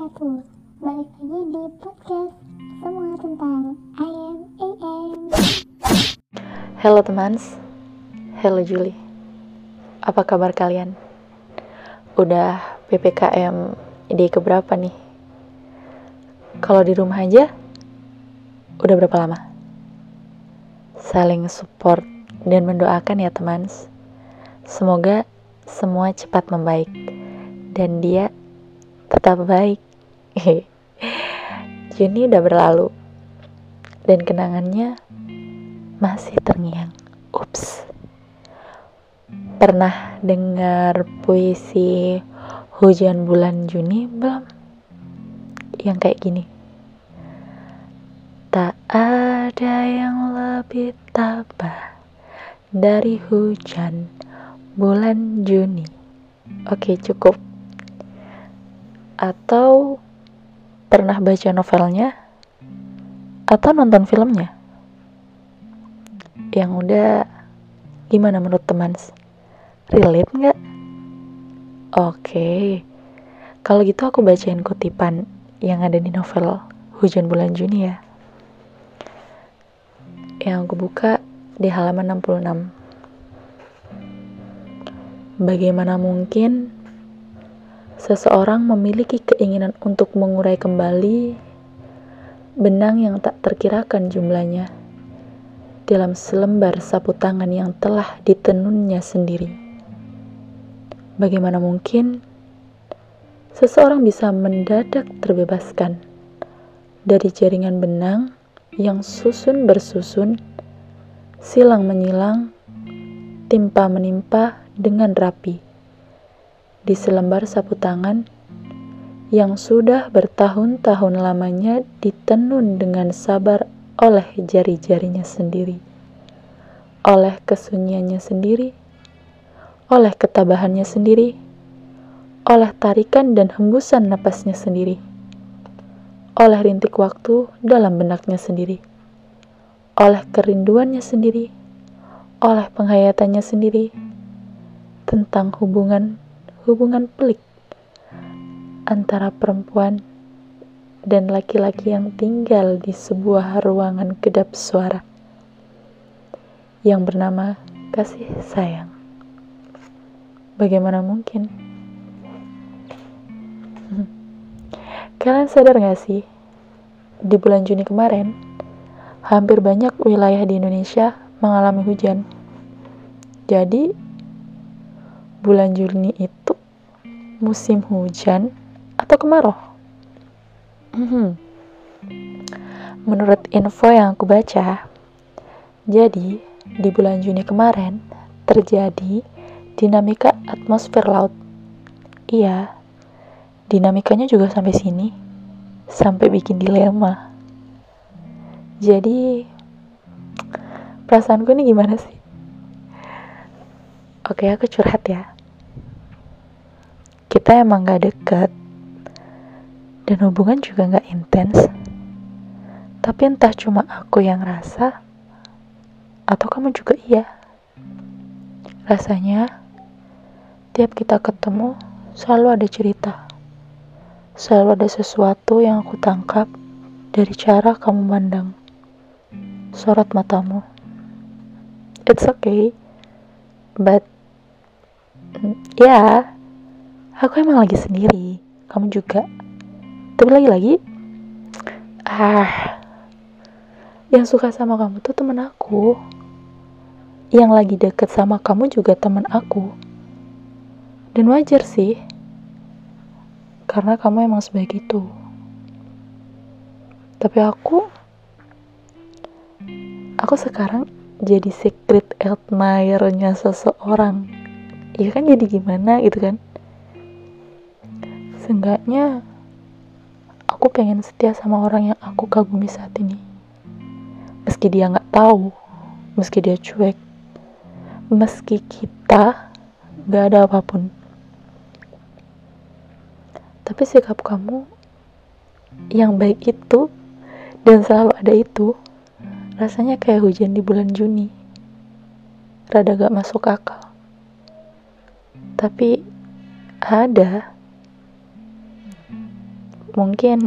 wabarakatuh Balik lagi di podcast Semua tentang I am AM Halo teman, Halo Juli Apa kabar kalian? Udah PPKM di keberapa nih? Kalau di rumah aja Udah berapa lama? Saling support dan mendoakan ya teman Semoga semua cepat membaik Dan dia tetap baik. Juni udah berlalu dan kenangannya masih terngiang. Ups. Pernah dengar puisi Hujan Bulan Juni belum? Yang kayak gini. Tak ada yang lebih tabah dari hujan bulan Juni. Oke, cukup atau pernah baca novelnya? Atau nonton filmnya? Yang udah gimana menurut teman? Relate nggak? Oke. Kalau gitu aku bacain kutipan yang ada di novel Hujan Bulan Juni ya. Yang aku buka di halaman 66 Bagaimana mungkin seseorang memiliki keinginan untuk mengurai kembali benang yang tak terkirakan jumlahnya dalam selembar sapu tangan yang telah ditenunnya sendiri. Bagaimana mungkin seseorang bisa mendadak terbebaskan dari jaringan benang yang susun bersusun, silang menyilang, timpa menimpa dengan rapi di selembar sapu tangan yang sudah bertahun-tahun lamanya ditenun dengan sabar oleh jari-jarinya sendiri, oleh kesunyiannya sendiri, oleh ketabahannya sendiri, oleh tarikan dan hembusan napasnya sendiri, oleh rintik waktu dalam benaknya sendiri, oleh kerinduannya sendiri, oleh penghayatannya sendiri, tentang hubungan hubungan pelik antara perempuan dan laki-laki yang tinggal di sebuah ruangan kedap suara yang bernama kasih sayang. Bagaimana mungkin? Kalian sadar gak sih? Di bulan Juni kemarin, hampir banyak wilayah di Indonesia mengalami hujan. Jadi, bulan Juni itu musim hujan atau kemarau? Hmm. Menurut info yang aku baca, jadi di bulan Juni kemarin terjadi dinamika atmosfer laut. Iya, dinamikanya juga sampai sini, sampai bikin dilema. Jadi, perasaanku ini gimana sih? Oke, aku curhat ya. Kita emang gak deket, dan hubungan juga gak intens. Tapi entah cuma aku yang rasa, atau kamu juga iya. Rasanya, tiap kita ketemu, selalu ada cerita. Selalu ada sesuatu yang aku tangkap dari cara kamu mandang. Sorot matamu. It's okay, but ya aku emang lagi sendiri kamu juga. Tapi lagi-lagi ah yang suka sama kamu tuh temen aku. Yang lagi deket sama kamu juga temen aku. Dan wajar sih karena kamu emang sebaik itu. Tapi aku aku sekarang jadi secret admirer-nya seseorang. Ya kan jadi gimana gitu kan seenggaknya aku pengen setia sama orang yang aku kagumi saat ini. Meski dia nggak tahu meski dia cuek meski kita nggak ada apa pun. Tapi sikap kamu yang baik itu dan selalu ada itu rasanya kayak hujan di bulan Juni. Rada gak masuk akal. Tapi ada Mungkin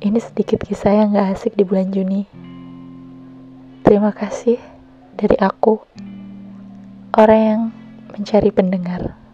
ini sedikit kisah yang gak asik di bulan Juni. Terima kasih dari aku, orang yang mencari pendengar.